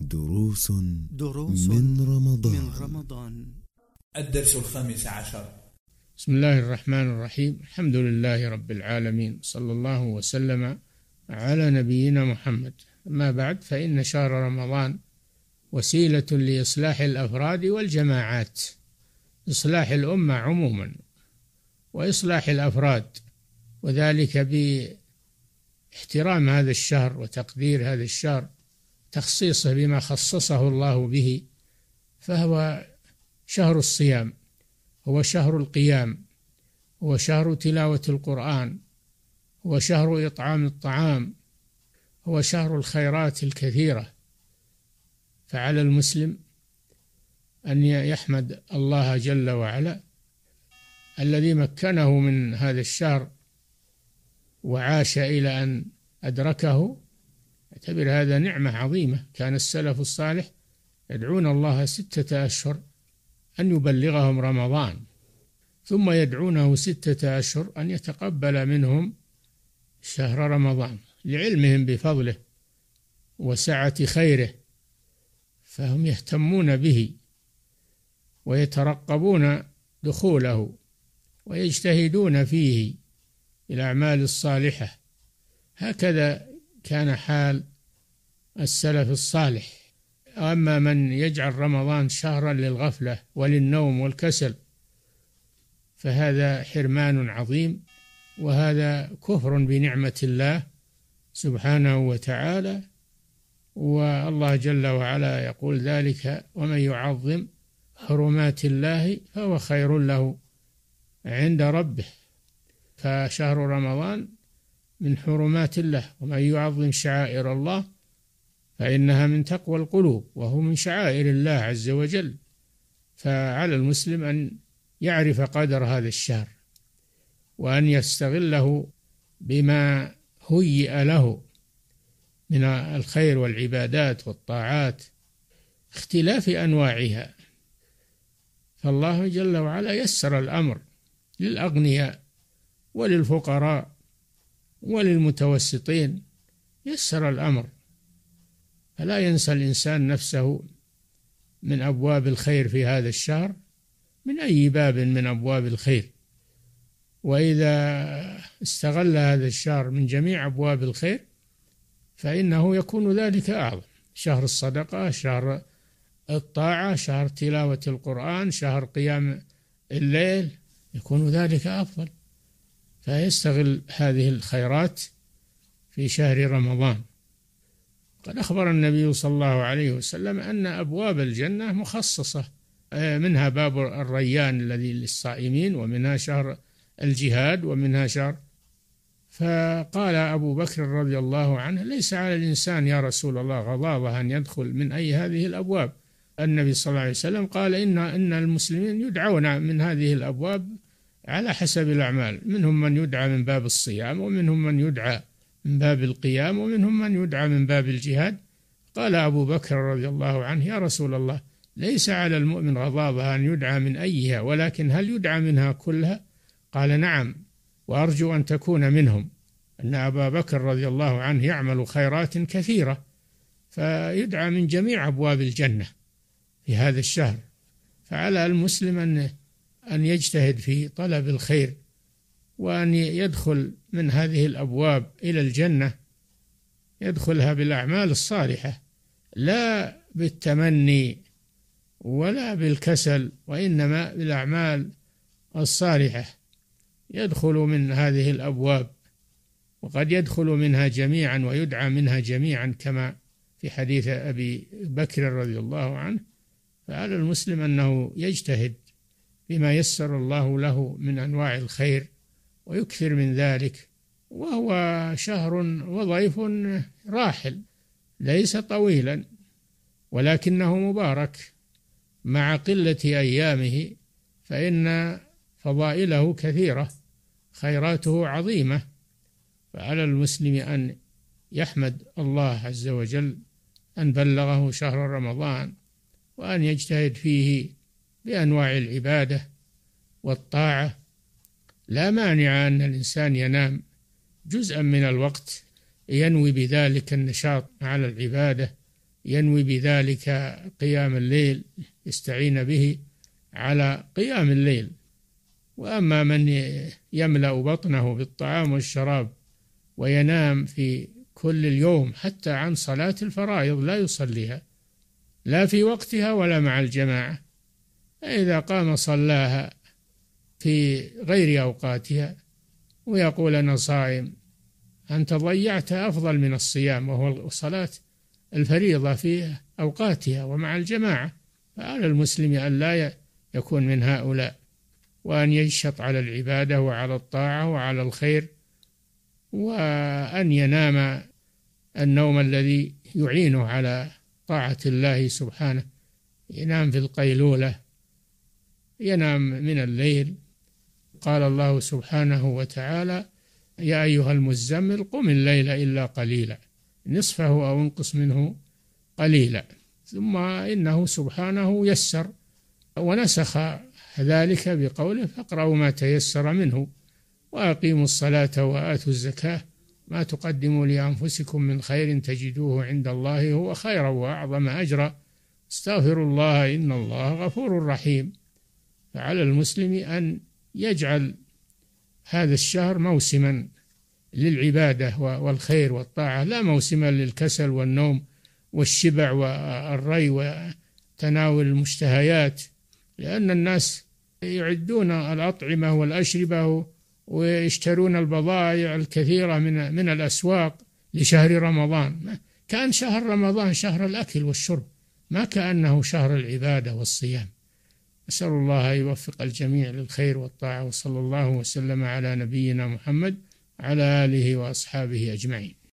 دروس دروس من رمضان. من رمضان. الدرس الخامس عشر. بسم الله الرحمن الرحيم. الحمد لله رب العالمين. صلى الله وسلم على نبينا محمد. أما بعد فإن شهر رمضان وسيلة لإصلاح الأفراد والجماعات. إصلاح الأمة عموما وإصلاح الأفراد. وذلك باحترام هذا الشهر وتقدير هذا الشهر. تخصيصه بما خصصه الله به فهو شهر الصيام هو شهر القيام هو شهر تلاوة القرآن هو شهر إطعام الطعام هو شهر الخيرات الكثيرة. فعلى المسلم أن يحمد الله جل وعلا الذي مكنه من هذا الشهر وعاش إلى أن أدركه اعتبر هذا نعمة عظيمة. كان السلف الصالح يدعون الله ستة أشهر أن يبلغهم رمضان ثم يدعونه ستة أشهر أن يتقبل منهم شهر رمضان لعلمهم بفضله وسعة خيره فهم يهتمون به ويترقبون دخوله ويجتهدون فيه الأعمال الصالحة. هكذا كان حال السلف الصالح. أما من يجعل رمضان شهرا للغفلة وللنوم والكسل فهذا حرمان عظيم وهذا كفر بنعمة الله سبحانه وتعالى. والله جل وعلا يقول ذلك ومن يعظم حرمات الله فهو خير له عند ربه. فشهر رمضان من حرمات الله ومن يعظم شعائر الله فإنها من تقوى القلوب وهو من شعائر الله عز وجل. فعلى المسلم أن يعرف قدر هذا الشهر وأن يستغله بما هيئ له من الخير والعبادات والطاعات اختلاف أنواعها. فالله جل وعلا يسر الأمر للأغنياء وللفقراء وللمتوسطين يسر الأمر. فلا ينسى الإنسان نفسه من أبواب الخير في هذا الشهر من أي باب من أبواب الخير. وإذا استغل هذا الشهر من جميع أبواب الخير فإنه يكون ذلك أعظم. شهر الصدقة شهر الطاعة شهر تلاوة القرآن شهر قيام الليل يكون ذلك أفضل. فيستغل هذه الخيرات في شهر رمضان. قد أخبر النبي صلى الله عليه وسلم أن أبواب الجنة مخصصة آه، منها باب الريان الذي للصائمين ومنها شهر الجهاد ومنها شهر. فقال أبو بكر رضي الله عنه ليس على الإنسان يا رسول الله غضاضة أن يدخل من أي هذه الأبواب. النبي صلى الله عليه وسلم قال إن إن المسلمين يدعون من هذه الأبواب على حسب الأعمال. منهم من يدعى من باب الصيام ومنهم من يدعى من باب القيام ومنهم من يدعى من باب الجهاد. قال أبو بكر رضي الله عنه يا رسول الله ليس على المؤمن غضاضة أن يدعى من أيها ولكن هل يدعى منها كلها؟ قال نعم وأرجو أن تكون منهم. أن أبا بكر رضي الله عنه يعمل خيرات كثيرة فيدعى من جميع أبواب الجنة في هذا الشهر. فعلى المسلم أن أن يجتهد في طلب الخير وأن يدخل من هذه الأبواب إلى الجنة يدخلها بالأعمال الصالحة لا بالتمني ولا بالكسل وإنما بالأعمال الصالحة. يدخل من هذه الأبواب وقد يدخل منها جميعا ويدعى منها جميعا كما في حديث أبي بكر رضي الله عنه. فعلى المسلم أنه يجتهد بما يسر الله له من أنواع الخير ويكثر من ذلك وهو شهر وضيف راحل ليس طويلا ولكنه مبارك مع قلة أيامه فإن فضائله كثيرة خيراته عظيمة فعلى المسلم أن يحمد الله عز وجل أن بلغه شهر رمضان وأن يجتهد فيه بأنواع العبادة والطاعة لا مانع أن الإنسان ينام جزءا من الوقت ينوي بذلك النشاط على العبادة ينوي بذلك قيام الليل يستعين به على قيام الليل. وأما من يملأ بطنه بالطعام والشراب وينام في كل اليوم حتى عن صلاة الفرائض لا يصليها لا في وقتها ولا مع الجماعة. فاذا قام صلاها في غير أوقاتها ويقول أنا صائم أنت ضيعت أفضل من الصيام وهو صلاه الفريضة في أوقاتها ومع الجماعة. فعلى المسلم أن لا يكون من هؤلاء وأن ينشط على العبادة وعلى الطاعة وعلى الخير وأن ينام النوم الذي يعينه على طاعة الله سبحانه. ينام في القيلولة ينام من الليل. قال الله سبحانه وتعالى يا أيها المزمل قم الليل إلا قليلا. نصفه أو انقص منه قليلا. ثم إنه سبحانه يسر ونسخ ذلك بقوله فاقرأوا ما تيسر منه وأقيموا الصلاة وآتوا الزكاة. ما تقدموا لأنفسكم من خير تجدوه عند الله هو خيرا وأعظم أجرا. استغفروا الله إن الله غفور رحيم. فعلى المسلم أن يجعل هذا الشهر موسما للعبادة والخير والطاعة لا موسما للكسل والنوم والشبع والري وتناول المشتهيات لأن الناس يعدون الأطعمة والأشربة ويشترون البضائع الكثيرة من من الأسواق لشهر رمضان. كان شهر رمضان شهر الأكل والشرب ما كأنه شهر العبادة والصيام. أسأل الله أن يوفق الجميع للخير والطاعة وصلى الله وسلم على نبينا محمد على آله وأصحابه أجمعين.